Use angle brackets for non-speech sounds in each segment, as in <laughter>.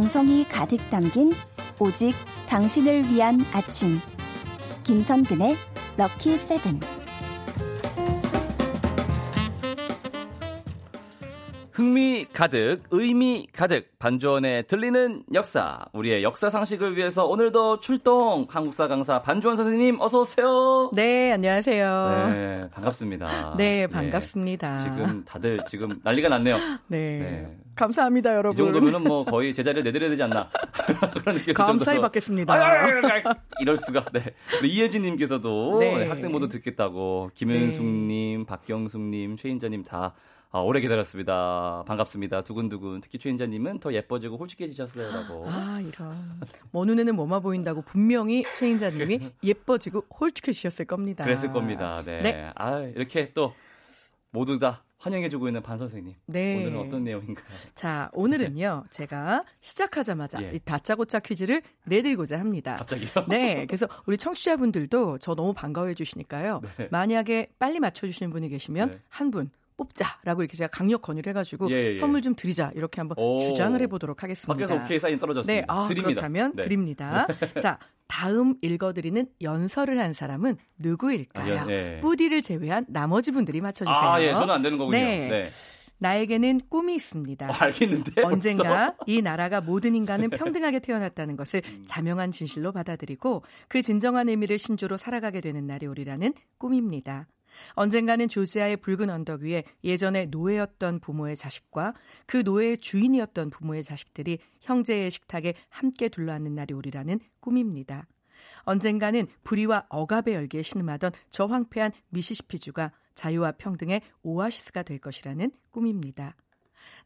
정성이 가득 담긴 오직 당신을 위한 아침. 김선근의 럭키 세븐. 흥미 가득, 의미 가득, 반주원의 들리는 역사. 우리의 역사 상식을 위해서 오늘도 출동! 한국사 강사 반주원 선생님, 어서오세요! 네, 안녕하세요. 네, 반갑습니다. 네, 반갑습니다. 네, 지금 다들 지금 난리가 났네요. <laughs> 네. 네. 감사합니다, 여러분. 이 정도면은 뭐 거의 제자리를 내드려야 되지 않나. <laughs> 그런 느낌 감사히 받겠습니다. 이럴 수가. 네. 이혜진 님께서도 네. 학생 모두 듣겠다고 김은숙님, 네. 박경숙 님, 최인자 님 다 아, 오래 기다렸습니다. 반갑습니다. 두근두근. 특히 최인자님은 더 예뻐지고 홀쭉해지셨어요라고. 아 이런. 뭐 눈에는 뭐만 보인다고 분명히 최인자님이 <laughs> 예뻐지고 홀쭉해지셨을 겁니다. 그랬을 겁니다. 네. 네. 아 이렇게 또 모두 다 환영해주고 있는 반 선생님. 네. 오늘은 어떤 내용인가요? 자, 오늘은요, <laughs> 제가 시작하자마자 예. 이 다짜고짜 퀴즈를 내드리고자 합니다. 갑자기요? 네. 그래서 우리 청취자분들도 저 너무 반가워해 주시니까요. 네. 만약에 빨리 맞춰주시는 분이 계시면 네. 한 분, 뽑자라고 이렇게 제가 강력 건의를 해가지고 예, 예. 선물 좀 드리자 이렇게 한번 오. 주장을 해보도록 하겠습니다. 밖에서 오케이 사인 떨어졌습니다. 네, 아, 드립니다. 그렇다면 네. 드립니다. <laughs> 자, 다음 읽어드리는 연설을 한 사람은 누구일까요? 아, 네. 뿌디를 제외한 나머지 분들이 맞춰주세요. 아, 예, 저는 안 되는 거군요. 네. 네. 나에게는 꿈이 있습니다. 어, 알겠는데 언젠가 벌써? 이 나라가 모든 인간은 평등하게 태어났다는 것을 음. 자명한 진실로 받아들이고 그 진정한 의미를 신조로 살아가게 되는 날이 오리라는 꿈입니다. 언젠가는 조지아의 붉은 언덕 위에 예전에 노예였던 부모의 자식과 그 노예의 주인이었던 부모의 자식들이 형제의 식탁에 함께 둘러앉는 날이 오리라는 꿈입니다. 언젠가는 불의와 억압의 열기에 신음하던 저 황폐한 미시시피주가 자유와 평등의 오아시스가 될 것이라는 꿈입니다.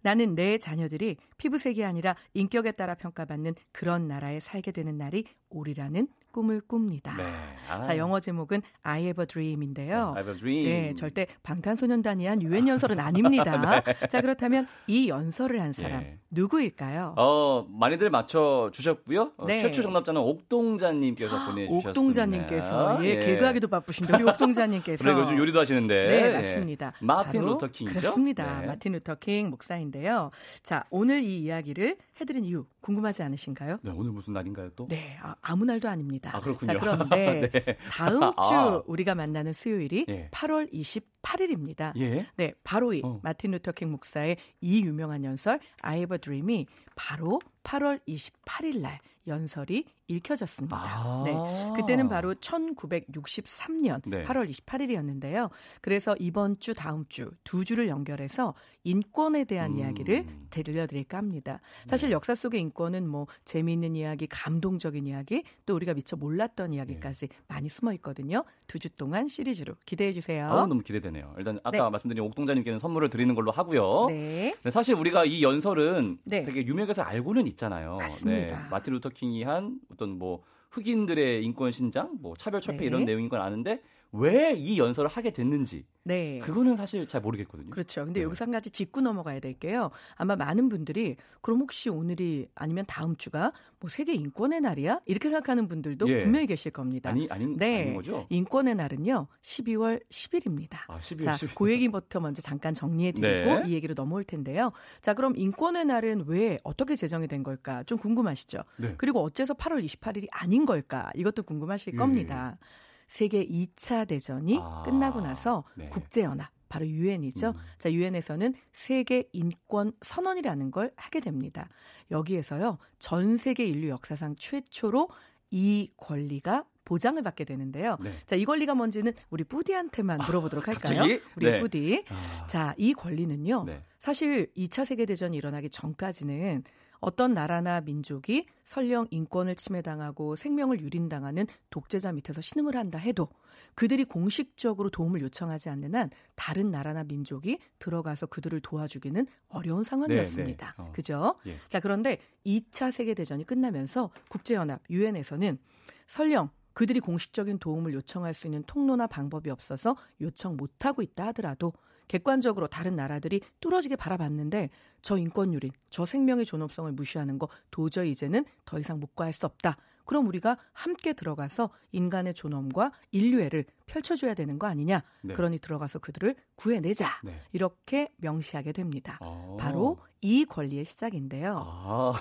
나는 내 자녀들이 피부색이 아니라 인격에 따라 평가받는 그런 나라에 살게 되는 날이 오리라는 꿈을 꿉니다. 네. 아. 자, 영어 제목은 I have a dream인데요. 네, I have a dream. 네, 절대 방탄소년단이 한 유엔 연설은 아닙니다. <laughs> 네. 자, 그렇다면 이 연설을 한 사람 네. 누구일까요? 어, 많이들 맞춰 주셨고요. 어, 네. 최초 정답자는 옥동자님께서 아, 보내주셨습니다. 옥동자님께서 예, 예. 개그하기도 바쁘신데 우리 옥동자님께서 <laughs> 그래 요즘 요리도 하시는데 네, 맞습니다. 예. 마틴 루터 킹이죠? 그렇습니다. 네. 마틴 루터 킹 목사인데 요. 자, 오늘 이 이야기를 해드린 이유 궁금하지 않으신가요? 네, 오늘 무슨 날인가요 또? 네, 아, 무 날도 아닙니다. 아, 그렇군요. 자, 그런데 <laughs> 네. 다음 <laughs> 아. 주 아. 우리가 만나는 수요일이 예. 8월 28일입니다. 예? 네, 바로 이 어. 마틴 루터킹 목사의 이 유명한 연설 I Have a Dream이 바로 8월 28일 날 연설이 읽혀졌습니다. 아~ 네. 그때는 바로 1963년 네. 8월 28일이었는데요. 그래서 이번 주 다음 주 두 주를 연결해서 인권에 대한 음. 이야기를 들려드릴까 합니다. 사실 네. 역사 속의 인권은 뭐 재미있는 이야기, 감동적인 이야기, 또 우리가 미처 몰랐던 이야기까지 네. 많이 숨어 있거든요. 두 주 동안 시리즈로 기대해 주세요. 아, 너무 기대되네요. 일단 아까 네. 말씀드린 옥동자님께는 선물을 드리는 걸로 하고요. 네. 사실 우리가 이 연설은 네. 되게 유명해서 알고는 있잖아요. 맞습니다. 네. 마틴 루터 킹이 한 어떤 뭐 흑인들의 인권 신장, 뭐 차별 철폐 네. 이런 내용인 건 아는데 왜 이 연설을 하게 됐는지 네. 그거는 사실 잘 모르겠거든요. 그렇죠. 근데 네. 여기서 한 가지 짚고 넘어가야 될 게요. 아마 많은 분들이 그럼 혹시 오늘이 아니면 다음 주가 뭐 세계 인권의 날이야? 이렇게 생각하는 분들도 예. 분명히 계실 겁니다. 아니, 아닌, 네. 아닌 거죠? 인권의 날은요. 12월 10일입니다. 아, 12월 자, 10일. 그 얘기부터 먼저 잠깐 정리해 드리고 네. 이 얘기로 넘어올 텐데요. 자, 그럼 인권의 날은 왜 어떻게 제정이 된 걸까? 좀 궁금하시죠? 네. 그리고 어째서 8월 28일이 아닌 걸까? 이것도 궁금하실 음. 겁니다. 세계 2차 대전이 아, 끝나고 나서 네. 국제연합 바로 유엔이죠. 음. 자, 유엔에서는 세계 인권 선언이라는 걸 하게 됩니다. 여기에서요. 전 세계 인류 역사상 최초로 이 권리가 보장을 받게 되는데요. 네. 자, 이 권리가 뭔지는 우리 뿌디한테만 아, 물어보도록 할까요? 갑자기? 우리 네. 뿌디. 아. 자, 이 권리는요. 네. 사실 2차 세계 대전이 일어나기 전까지는 어떤 나라나 민족이 설령 인권을 침해당하고 생명을 유린당하는 독재자 밑에서 신음을 한다 해도 그들이 공식적으로 도움을 요청하지 않는 한 다른 나라나 민족이 들어가서 그들을 도와주기는 어려운 상황이었습니다. 네, 네. 어. 그죠? 예. 자, 그런데 2차 세계 대전이 끝나면서 국제 연합, 유엔에서는 설령 그들이 공식적인 도움을 요청할 수 있는 통로나 방법이 없어서 요청 못하고 있다 하더라도 객관적으로 다른 나라들이 뚫어지게 바라봤는데 저 인권유린, 저 생명의 존엄성을 무시하는 거 도저히 이제는 더 이상 묵과할 수 없다. 그럼 우리가 함께 들어가서 인간의 존엄과 인류애를 펼쳐줘야 되는 거 아니냐. 네. 그러니 들어가서 그들을 구해내자. 네. 이렇게 명시하게 됩니다. 오. 어. 바로 이 권리의 시작인데요. 아.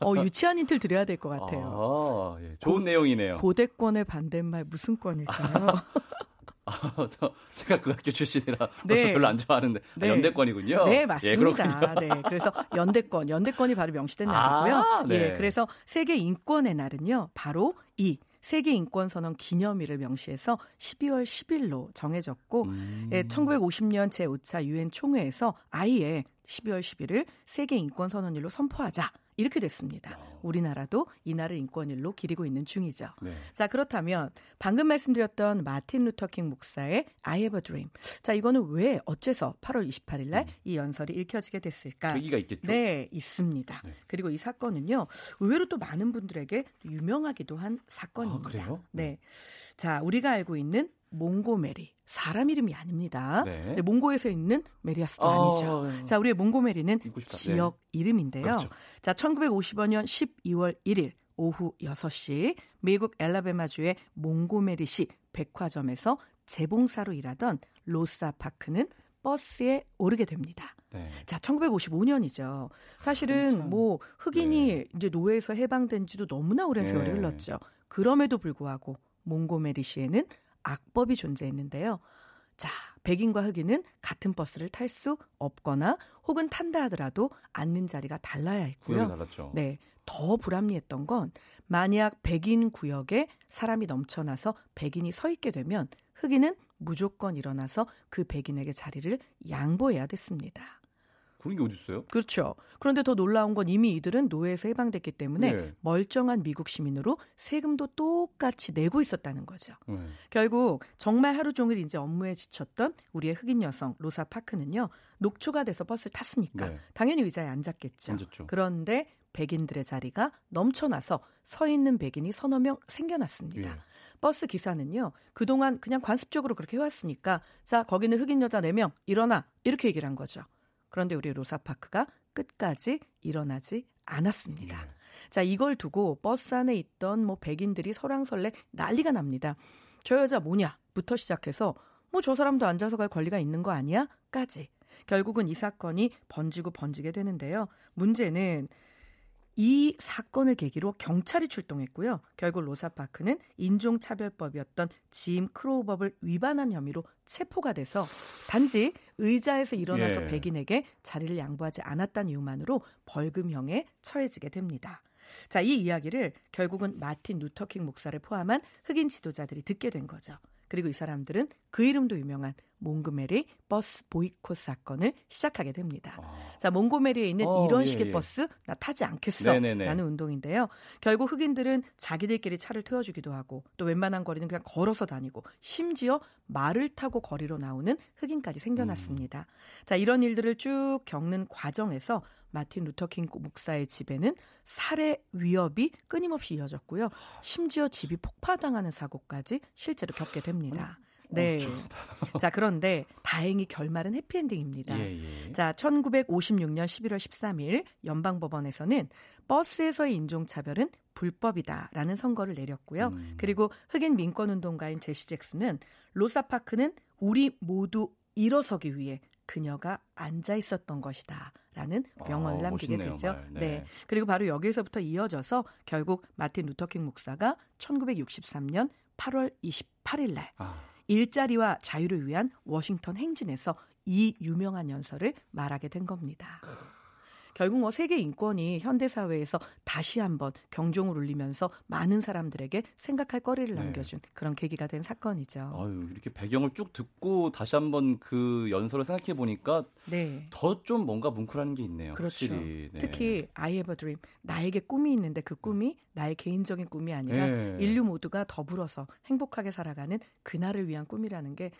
어, 유치한 힌트를 드려야 될 것 <laughs> 같아요. 아, 예. 좋은 고, 내용이네요. 고대권의 반대말 무슨 권일까요? <laughs> 아, <laughs> 저, 제가 그 학교 출신이라 네. 별로 안 좋아하는데 아, 네. 아, 연대권이군요. 네, 예, 맞습니다. 예, 네, 그래서 연대권, 연대권이 바로 명시된 날이고요. 아, 네. 예, 그래서 세계 인권의 날은요, 바로 이 세계 인권 선언 기념일을 명시해서 12월 10일로 정해졌고 음. 예, 1950년 제5차 유엔 총회에서 아예 12월 10일을 세계 인권 선언일로 선포하자. 이렇게 됐습니다. 어. 우리나라도 이날을 인권일로 기리고 있는 중이죠. 네. 자, 그렇다면 방금 말씀드렸던 마틴 루터킹 목사의 I have a dream. 자, 이거는 왜 어째서 8월 28일 날이 음. 연설이 읽혀지게 됐을까? 계기가 있겠죠. 네, 있습니다. 네. 그리고 이 사건은요. 의외로 또 많은 분들에게 유명하기도 한 사건입니다. 아, 그래요? 네. 네. 자, 우리가 알고 있는 몽고메리 사람 이름이 아닙니다. 네. 네, 몽고에서 있는 메리야스도 어, 아니죠. 네. 자, 우리의 몽고메리는 지역 네. 이름인데요. 그렇죠. 자, 1955년 12월 1일 오후 6시 미국 앨라배마주의 몽고메리시 백화점에서 재봉사로 일하던 로사 파크는 버스에 오르게 됩니다. 네. 자, 1955년이죠. 사실은 참, 뭐 흑인이 네. 이제 노예에서 해방된 지도 너무나 오랜 세월이 흘렀죠. 그럼에도 불구하고 몽고메리시에는 악법이 존재했는데요. 자, 백인과 흑인은 같은 버스를 탈 수 없거나 혹은 탄다 하더라도 앉는 자리가 달라야 했고요. 달랐죠. 네. 더 불합리했던 건 만약 백인 구역에 사람이 넘쳐나서 백인이 서 있게 되면 흑인은 무조건 일어나서 그 백인에게 자리를 양보해야 됐습니다. 그런 게 어디 있어요? 그렇죠. 그런데 더 놀라운 건 이미 이들은 노예에서 해방됐기 때문에 네. 멀쩡한 미국 시민으로 세금도 똑같이 내고 있었다는 거죠. 네. 결국 정말 하루 종일 이제 업무에 지쳤던 우리의 흑인 여성 로사 파크는요. 녹초가 돼서 버스를 탔으니까 네. 당연히 의자에 앉았겠죠. 앉았죠. 그런데 백인들의 자리가 넘쳐나서 서 있는 백인이 서너 명 생겨났습니다. 예. 버스 기사는요, 그동안 그냥 관습적으로 그렇게 해왔으니까, 자, 거기는 흑인 여자 4명, 일어나. 이렇게 얘기를 한 거죠. 그런데 우리 로사파크가 끝까지 일어나지 않았습니다. 예. 자, 이걸 두고 버스 안에 있던 뭐 백인들이 설왕설래 난리가 납니다. 저 여자 뭐냐?부터 시작해서 뭐 저 사람도 앉아서 갈 권리가 있는 거 아니야? 까지. 결국은 이 사건이 번지고 번지게 되는데요. 문제는 이 사건을 계기로 경찰이 출동했고요. 결국 로사파크는 인종차별법이었던 짐 크로우법을 위반한 혐의로 체포가 돼서 단지 의자에서 일어나서 예. 백인에게 자리를 양보하지 않았다는 이유만으로 벌금형에 처해지게 됩니다. 자, 이 이야기를 결국은 마틴 루터킹 목사를 포함한 흑인 지도자들이 듣게 된 거죠. 그리고 이 사람들은 그 이름도 유명한 몽고메리 버스 보이콧 사건을 시작하게 됩니다. 아. 자, 몽고메리에 있는 어, 이런 예, 식의 예. 버스 나 타지 않겠어 네네네. 라는 운동인데요. 결국 흑인들은 자기들끼리 차를 태워주기도 하고 또 웬만한 거리는 그냥 걸어서 다니고 심지어 말을 타고 거리로 나오는 흑인까지 생겨났습니다. 음. 자, 이런 일들을 쭉 겪는 과정에서 마틴 루터킹 목사의 집에는 살해 위협이 끊임없이 이어졌고요. 심지어 집이 폭파당하는 사고까지 실제로 겪게 됩니다. 네. <laughs> 자, 그런데 다행히 결말은 해피엔딩입니다. 예, 예. 자, 1956년 11월 13일 연방법원에서는 버스에서의 인종차별은 불법이다라는 선거를 내렸고요. 음. 그리고 흑인 민권운동가인 제시 잭슨은 로사파크는 우리 모두 일어서기 위해 그녀가 앉아 있었던 것이다. 라는 명언을 아, 남기게 멋있네요, 되죠. 네. 네. 그리고 바로 여기에서부터 이어져서 결국 마틴 루터킹 목사가 1963년 8월 28일 날 아. 일자리와 자유를 위한 워싱턴 행진에서 이 유명한 연설을 말하게 된 겁니다. 결국 뭐 세계 인권이 현대 사회에서 다시 한번 경종을 울리면서 많은 사람들에게 생각할 거리를 네. 남겨준 그런 계기가 된 사건이죠. 아유, 이렇게 배경을 쭉 듣고 다시 한번 그 연설을 생각해 보니까 네. 더 좀 뭔가 뭉클한 게 있네요. 그렇죠. 네. 특히 I have a dream 나에게 꿈이 있는데 그 꿈이 나의 개인적인 꿈이 아니라 네. 인류 모두가 더불어서 행복하게 살아가는 그날을 위한 꿈이라는 게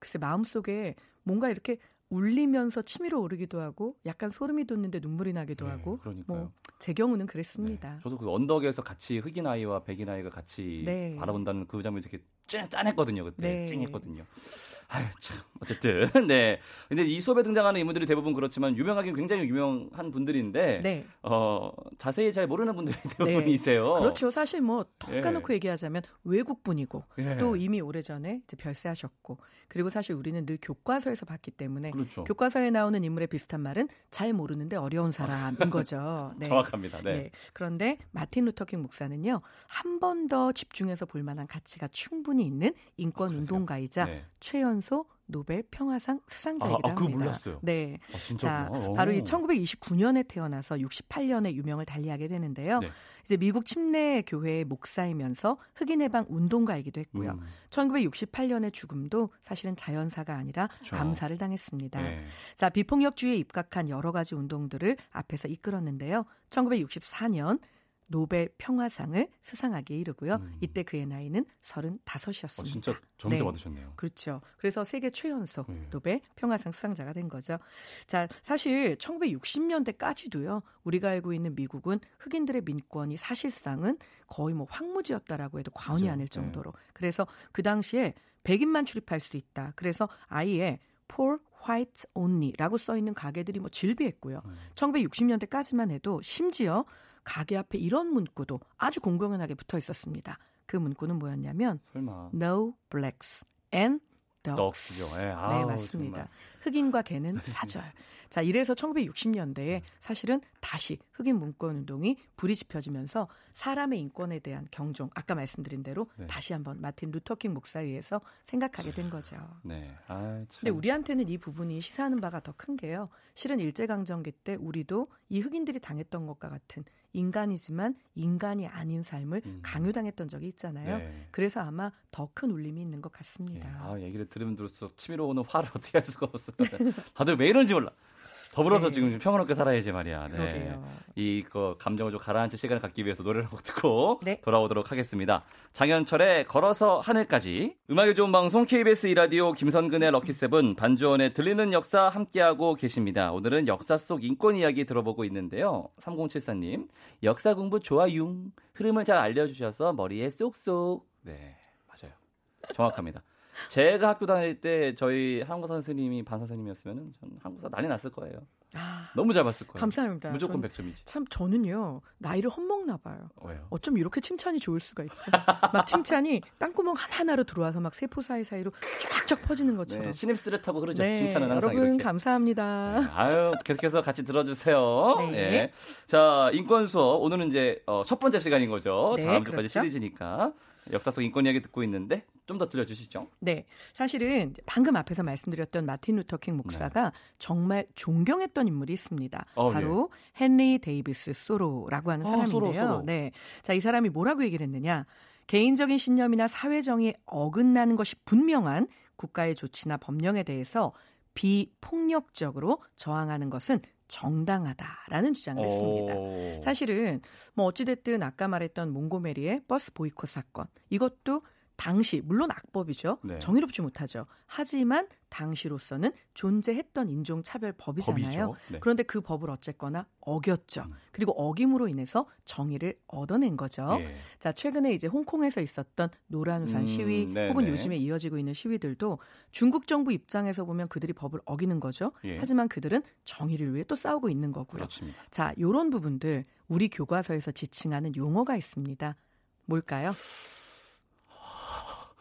글쎄 마음속에 뭔가 이렇게 울리면서 치밀어 오르기도 하고 약간 소름이 돋는데 눈물이 나기도 네, 하고 뭐제 경우는 그랬습니다. 네, 저도 그 언덕에서 같이 흑인 아이와 백인 아이가 같이 네. 바라본다는 그 장면이 되게 짠, 짠했거든요. 그때 네. 찡했거든요. 아유, 참. 어쨌든. <laughs> 네. 근데 이 수업에 등장하는 인물들이 대부분 그렇지만 유명하긴 굉장히 유명한 분들인데 네. 어, 자세히 잘 모르는 분들이 대부분이세요. <laughs> 네. 그렇죠. 사실 뭐턱 예. 까놓고 네. 얘기하자면 외국 분이고 네. 또 이미 오래 전에 이제 별세하셨고 그리고 사실 우리는 늘 교과서에서 봤기 때문에 그렇죠. 교과서에 나오는 인물의 비슷한 말은 잘 모르는데 어려운 사람인 <laughs> 거죠. 네. 정확합니다. 네. 네. 그런데 마틴 루터킹 목사는요. 한 번 더 집중해서 볼 만한 가치가 충분히 있는 인권 아, 운동가이자 네. 최연소 노벨 평화상 수상자이기도 아, 아, 합니다. 몰랐어요. 네. 아, 자, 바로 이 1929년에 태어나서 68년에 유명을 달리하게 되는데요. 네. 이제 미국 침례 교회의 목사이면서 흑인 해방 운동가이기도 했고요. 음. 1968년의 죽음도 사실은 자연사가 아니라 그렇죠. 암살을 당했습니다. 네. 자, 비폭력주의에 입각한 여러 가지 운동들을 앞에서 이끌었는데요. 1964년 노벨 평화상을 수상하게 이르고요. 음. 이때 그의 나이는 35이었습니다. 어, 진짜 정대 네. 받으셨네요. 그렇죠. 그래서 세계 최연소 네. 노벨 평화상 수상자가 된 거죠. 자, 사실 1960년대까지도요. 우리가 알고 있는 미국은 흑인들의 민권이 사실상은 거의 뭐 황무지였다라고 해도 과언이 그렇죠. 아닐 네. 정도로. 네. 그래서 그 당시에 백인만 출입할 수 있다. 그래서 아예 폴 화이트 온리라고 써 있는 가게들이 뭐 질비했고요. 음. 1960년대까지만 해도 심지어 가게 앞에 이런 문구도 아주 공공연하게 붙어 있었습니다. 그 문구는 뭐였냐면 설마. No blacks and dogs. dogs죠. 네, 네 맞습니다. 정말. 흑인과 <laughs> 개는 사절. 자, 이래서 1960년대에 사실은 다시 흑인 문권 운동이 불이 지펴지면서 사람의 인권에 대한 경종, 아까 말씀드린 대로 네. 다시 한번 마틴 루터킹 목사에 의해서 생각하게 된 거죠. 네. 아, 참. 근데 우리한테는 이 부분이 시사하는 바가 더 큰 게요. 실은 일제강점기 때 우리도 이 흑인들이 당했던 것과 같은 인간이지만 인간이 아닌 삶을 음. 강요당했던 적이 있잖아요. 네. 그래서 아마 더 큰 울림이 있는 것 같습니다. 네. 아, 얘기를 들으면 들을수록 치밀어 오는 화를 <laughs> 어떻게 할 수가 없어요. 다들 왜 이런지 몰라. 더불어서 네. 지금 평화롭게 살아야지 말이야. 네. 이거 감정을 좀 가라앉힐 시간을 갖기 위해서 노래를 한곡 듣고 네. 돌아오도록 하겠습니다. 장현철의 걸어서 하늘까지 음악이 좋은 방송 KBS 이라디오 김선근의 럭키세븐 반주원의 들리는 역사 함께하고 계십니다. 오늘은 역사 속 인권 이야기 들어보고 있는데요. 3074님 역사 공부 좋아융 흐름을 잘 알려주셔서 머리에 쏙쏙 네 맞아요. 정확합니다. 제가 학교 다닐 때 저희 한국사 선생님이 반 선생님이었으면 전 한국사 난리 났을 거예요. 아, 너무 잘 봤을 거예요. 감사합니다. 무조건 100점이지. 참 저는요 나이를 헛먹나 봐요. 왜요? 어쩜 이렇게 칭찬이 좋을 수가 있죠. 막 칭찬이 땀구멍 하나하나로 들어와서 막 세포 사이사이로 쫙쫙 퍼지는 것처럼. 네, 시냅스를 타고 그러죠. 네, 칭찬은 항상 여러분 이렇게. 감사합니다. 네, 아유 계속해서 같이 들어주세요. 네. 네. 자 인권 수업 오늘은 이제 어, 첫 번째 시간인 거죠. 네, 다음 주까지 그렇죠. 시리즈니까. 역사 속 인권 이야기 듣고 있는데 좀 더 들려주시죠. 네, 사실은 방금 앞에서 말씀드렸던 마틴 루터킹 목사가 네. 정말 존경했던 인물이 있습니다. 어, 바로 예. 헨리 데이비스 소로라고 하는 아, 사람인데요. 소로, 소로. 네, 자 이 사람이 뭐라고 얘기를 했느냐? 개인적인 신념이나 사회 정의에 어긋나는 것이 분명한 국가의 조치나 법령에 대해서 비폭력적으로 저항하는 것은 정당하다라는 주장을 했습니다. 사실은 뭐 어찌됐든 아까 말했던 몽고메리의 버스 보이콧 사건 이것도 당시 물론 악법이죠. 네. 정의롭지 못하죠. 하지만 당시로서는 존재했던 인종 차별 법이잖아요. 네. 그런데 그 법을 어쨌거나 어겼죠. 음. 그리고 어김으로 인해서 정의를 얻어낸 거죠. 예. 자, 최근에 이제 홍콩에서 있었던 노란우산 음, 시위 네 혹은 네. 요즘에 이어지고 있는 시위들도 중국 정부 입장에서 보면 그들이 법을 어기는 거죠. 예. 하지만 그들은 정의를 위해 또 싸우고 있는 거고요. 그렇습니다. 자, 요런 부분들 우리 교과서에서 지칭하는 용어가 있습니다. 뭘까요?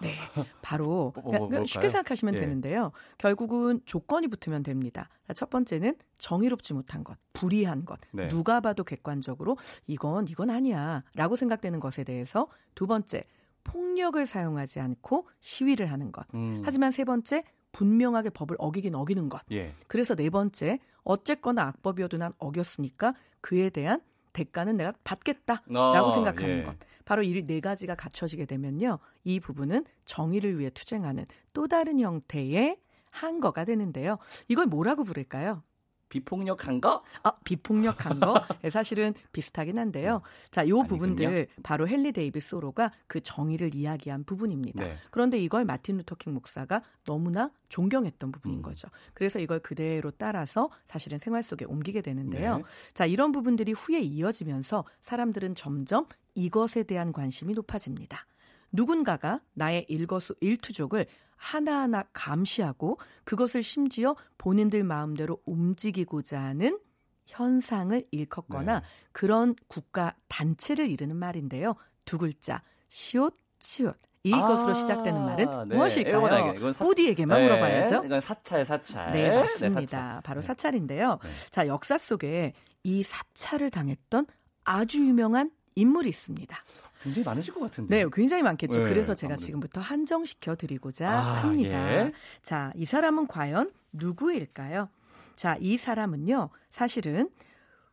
네, <laughs> 바로 뭐, 뭐, 그러니까 쉽게 생각하시면 예. 되는데요. 결국은 조건이 붙으면 됩니다. 첫 번째는 정의롭지 못한 것, 불이한 것, 네. 누가 봐도 객관적으로 이건 이건 아니야라고 생각되는 것에 대해서 두 번째 폭력을 사용하지 않고 시위를 하는 것. 음. 하지만 세 번째 분명하게 법을 어기긴 어기는 것. 예. 그래서 네 번째 어쨌거나 악법이어도 난 어겼으니까 그에 대한 대가는 내가 받겠다라고 아, 생각하는 예. 것. 바로 이 네 가지가 갖춰지게 되면요. 이 부분은 정의를 위해 투쟁하는 또 다른 형태의 한거가 되는데요. 이걸 뭐라고 부를까요? 비폭력한 거? 아, 비폭력한 거? 네, 사실은 비슷하긴 한데요. 자, 요 부분들 바로 헨리 데이비스 소로가 그 정의를 이야기한 부분입니다. 네. 그런데 이걸 마틴 루터킹 목사가 너무나 존경했던 부분인 음. 거죠. 그래서 이걸 그대로 따라서 사실은 생활 속에 옮기게 되는데요. 네. 자, 이런 부분들이 후에 이어지면서 사람들은 점점 이것에 대한 관심이 높아집니다. 누군가가 나의 일거수 일투족을 하나하나 감시하고 그것을 심지어 본인들 마음대로 움직이고자 하는 현상을 일컫거나 네. 그런 국가 단체를 이르는 말인데요. 두 글자 시옷 치옷 이것으로 아, 시작되는 말은 네. 무엇일까요? 사... 후디에게만 네. 물어봐야죠. 이건 사찰, 사찰. 네, 맞습니다. 네, 사찰. 바로 네. 사찰인데요. 네. 자, 역사 속에 이 사찰을 당했던 아주 유명한 인물이 있습니다. 굉장히 많으실 것 같은데. 네, 굉장히 많겠죠. 네, 그래서 제가 아무래도. 지금부터 한정시켜 드리고자 아, 합니다. 예. 자, 이 사람은 과연 누구일까요? 자, 이 사람은요, 사실은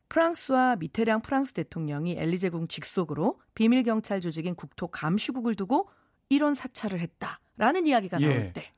프랑수아 미테랑 프랑스 대통령이 엘리제궁 직속으로 비밀 경찰 조직인 국토 감시국을 두고 이런 사찰을 했다라는 이야기가 나올 예. 때,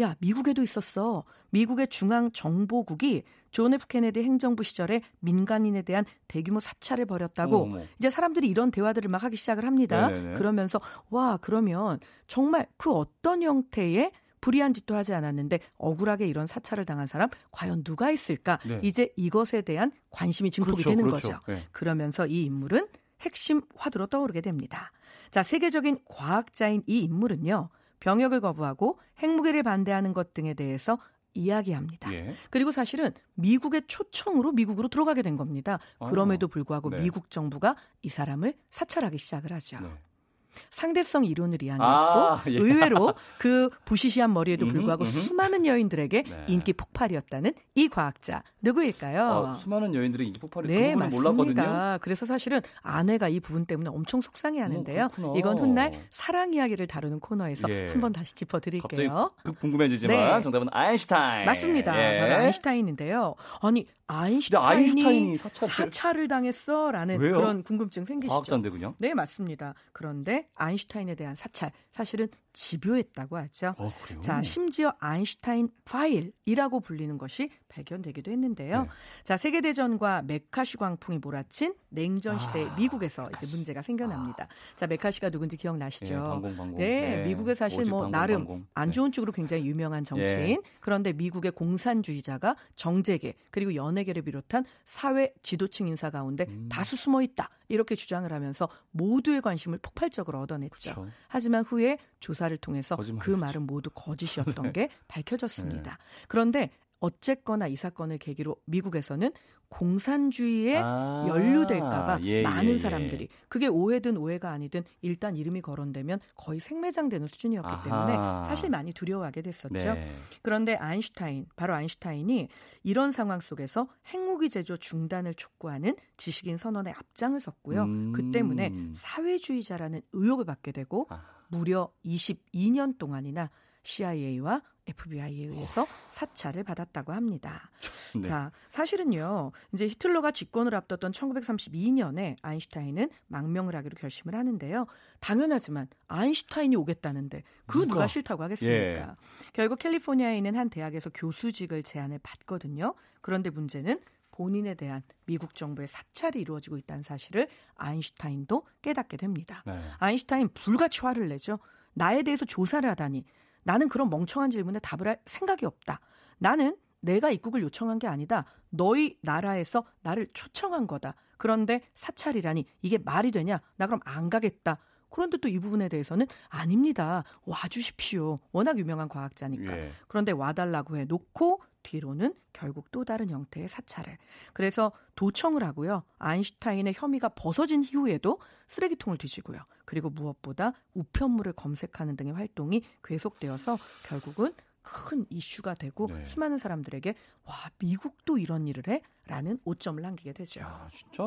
야 미국에도 있었어. 미국의 중앙 정보국이 존 F 케네디 행정부 시절에 민간인에 대한 대규모 사찰을 벌였다고 어머. 이제 사람들이 이런 대화들을 막 하기 시작을 합니다. 네네네. 그러면서 와 그러면 정말 그 어떤 형태의 불이한 짓도 하지 않았는데 억울하게 이런 사찰을 당한 사람 과연 누가 있을까? 네. 이제 이것에 대한 관심이 증폭이 그렇죠, 되는 그렇죠. 거죠. 네. 그러면서 이 인물은 핵심 화두로 떠오르게 됩니다. 자, 세계적인 과학자인 이 인물은요. 병역을 거부하고 핵무기를 반대하는 것 등에 대해서 이야기합니다. 예. 그리고 사실은 미국의 초청으로 미국으로 들어가게 된 겁니다. 아, 그럼에도 불구하고 네. 미국 정부가 이 사람을 사찰하기 시작을 하죠. 네. 상대성 이론을 이야기했고 아, 예. 의외로 그 부시시한 머리에도 불구하고. 수많은 여인들에게 네. 인기 폭발이었다는 이 과학자 누구일까요? 어, 수많은 여인들의 인기 폭발이 네, 맞습니다. 몰랐거든요. 그래서 사실은 아내가 이 부분 때문에 엄청 속상해하는데요. 어, 이건 훗날 사랑 이야기를 다루는 코너에서 예. 한번 다시 짚어드릴게요. 갑자기 궁금해지지만 네. 정답은 아인슈타인. 맞습니다. 예. 바로 아인슈타인인데요. 아니 아인슈타인이, 아인슈타인이 사찰을... 사찰을 당했어라는 왜요? 그런 궁금증 생기시죠? 과학자인데 그냥? 네 맞습니다. 그런데 아인슈타인에 대한 사찰. 사실은 집요했다고 하죠. 어, 자, 심지어 아인슈타인 파일이라고 불리는 것이 발견되기도 했는데요. 네. 자, 세계 대전과 메카시 광풍이 몰아친 냉전 시대 아, 미국에서 이제 문제가 생겨납니다. 아. 자, 메카시가 누군지 기억나시죠? 네, 방공, 방공. 네, 네. 미국의 사실 뭐 방공, 나름 방공. 안 좋은 쪽으로 굉장히 유명한 정치인. 예. 그런데 미국의 공산주의자가 정재계 그리고 연예계를 비롯한 사회 지도층 인사 가운데 음. 다수 숨어 있다. 이렇게 주장을 하면서 모두의 관심을 폭발적으로 얻어냈죠. 그렇죠. 하지만 후에 조사를 통해서 그 말은 모두 거짓이었던 <laughs> 네. 게 밝혀졌습니다. 네. 그런데 어쨌거나 이 사건을 계기로 미국에서는 공산주의에 아, 연루될까봐 예, 많은 예, 사람들이 그게 오해든 오해가 아니든 일단 이름이 거론되면 거의 생매장되는 수준이었기 아하. 때문에 사실 많이 두려워하게 됐었죠. 네. 그런데 아인슈타인, 바로 아인슈타인이 이런 상황 속에서 핵무기 제조 중단을 촉구하는 지식인 선언에 앞장을 섰고요. 음. 그 때문에 사회주의자라는 의혹을 받게 되고 아. 무려 22년 동안이나 CIA와 FBI에 의해서 사찰을 받았다고 합니다. 네. 자, 사실은요, 이제 히틀러가 집권을 앞뒀던 1932년에 아인슈타인은 망명을 하기로 결심을 하는데요. 당연하지만 아인슈타인이 오겠다는데 그 누가, 누가 싫다고 하겠습니까? 예. 결국 캘리포니아에 있는 한 대학에서 교수직을 제안을 받거든요. 그런데 문제는 본인에 대한 미국 정부의 사찰이 이루어지고 있다는 사실을 아인슈타인도 깨닫게 됩니다. 네. 아인슈타인 불같이 화를 내죠. 나에 대해서 조사를 하다니 나는 그런 멍청한 질문에 답을 할 생각이 없다. 나는 내가 입국을 요청한 게 아니다. 너희 나라에서 나를 초청한 거다. 그런데 사찰이라니 이게 말이 되냐? 나 그럼 안 가겠다. 그런데 또 이 부분에 대해서는 아닙니다. 와주십시오. 워낙 유명한 과학자니까. 예. 그런데 와달라고 해 놓고 뒤로는 결국 또 다른 형태의 사찰을. 그래서 도청을 하고요. 아인슈타인의 혐의가 벗어진 이후에도 쓰레기통을 뒤지고요. 그리고 무엇보다 우편물을 검색하는 등의 활동이 계속되어서 결국은 큰 이슈가 되고 네. 수많은 사람들에게 와 미국도 이런 일을 해라는 오점을 남기게 되죠. 야, 진짜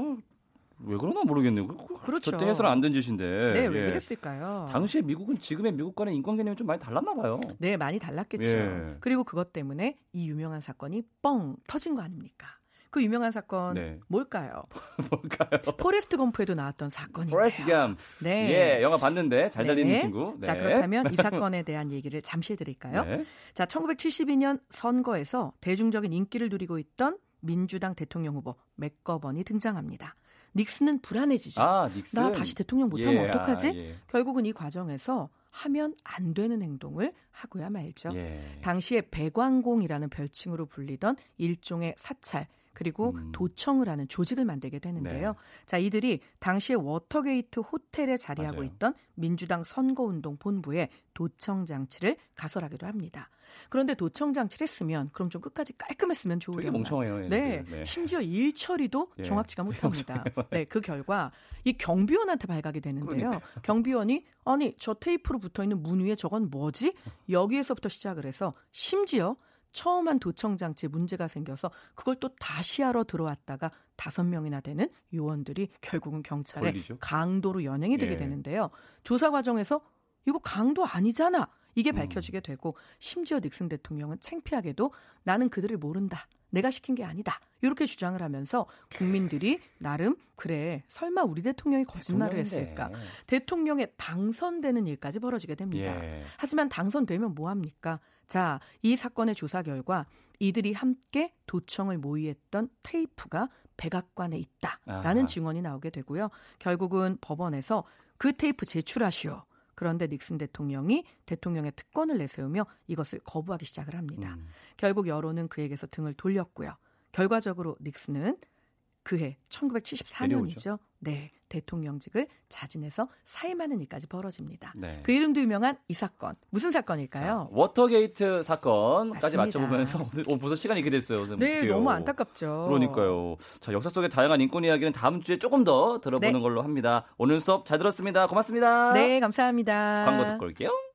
왜 그러나 모르겠네요. 그렇죠. 절대 해서는 안 된 짓인데. 네, 왜 예. 그랬을까요? 당시에 미국은 지금의 미국과는 인권 개념이 좀 많이 달랐나 봐요. 네, 많이 달랐겠죠. 예. 그리고 그것 때문에 이 유명한 사건이 뻥 터진 거 아닙니까? 그 유명한 사건 네. 뭘까요? <laughs> 뭘까요? 포레스트 검프에도 나왔던 사건이에요. 포레스트 검. 네. 예, 영화 봤는데 잘 달리는 네. 친구. 네. 자, 그렇다면 이 사건에 대한 얘기를 잠시 해드릴까요? 네. 자, 1972년 선거에서 대중적인 인기를 누리고 있던 민주당 대통령 후보 맥거번이 등장합니다. 닉슨은 불안해지죠. 아, 닉슨. 나 다시 대통령 못하면 예, 어떡하지? 아, 예. 결국은 이 과정에서 하면 안 되는 행동을 하고야 말죠. 예. 당시에 배관공이라는 별칭으로 불리던 일종의 사찰, 그리고 음. 도청을 하는 조직을 만들게 되는데요. 네. 자, 이들이 당시에 워터게이트 호텔에 자리하고 맞아요. 있던 민주당 선거운동 본부에 도청 장치를 가설하기도 합니다. 그런데 도청 장치를 했으면 그럼 좀 끝까지 깔끔했으면 좋으련만. 되게 멍청해요. 네. 네. 심지어 일 처리도 예. 정확치가 못합니다. 네, 그 결과 이 경비원한테 발각이 되는데요. 그러니까요. 경비원이 아니 저 테이프로 붙어 있는 문 위에 저건 뭐지? 여기에서부터 시작을 해서 심지어 처음 한 도청 장치에 문제가 생겨서 그걸 또 다시 하러 들어왔다가 다섯 명이나 되는 요원들이 결국은 경찰에 걸리죠? 강도로 연행이 되게 예. 되는데요. 조사 과정에서 이거 강도 아니잖아. 이게 음. 밝혀지게 되고 심지어 닉슨 대통령은 창피하게도 나는 그들을 모른다. 내가 시킨 게 아니다. 이렇게 주장을 하면서 국민들이 나름 그래 설마 우리 대통령이 거짓말을 했을까? 대통령에 당선되는 일까지 벌어지게 됩니다. 예. 하지만 당선되면 뭐 합니까? 자, 이 사건의 조사 결과 이들이 함께 도청을 모의했던 테이프가 백악관에 있다라는 아하. 증언이 나오게 되고요. 결국은 법원에서 그 테이프 제출하시오. 그런데 닉슨 대통령이 대통령의 특권을 내세우며 이것을 거부하기 시작을 합니다. 음. 결국 여론은 그에게서 등을 돌렸고요. 결과적으로 닉슨은 그해 1974년이죠. 네. 대통령직을 자진해서 사임하는 일까지 벌어집니다. 네. 그 이름도 유명한 이 사건 무슨 사건일까요? 자, 워터게이트 사건까지. 맞춰보면서 오늘 벌써 시간이 이렇게 됐어요. 네, 어떡해요. 너무 안타깝죠. 그러니까요. 자, 역사 속의 다양한 인권 이야기는 다음 주에 조금 더 들어보는 네. 걸로 합니다. 오늘 수업 잘 들었습니다. 고맙습니다. 네, 감사합니다. 광고 듣고 올게요.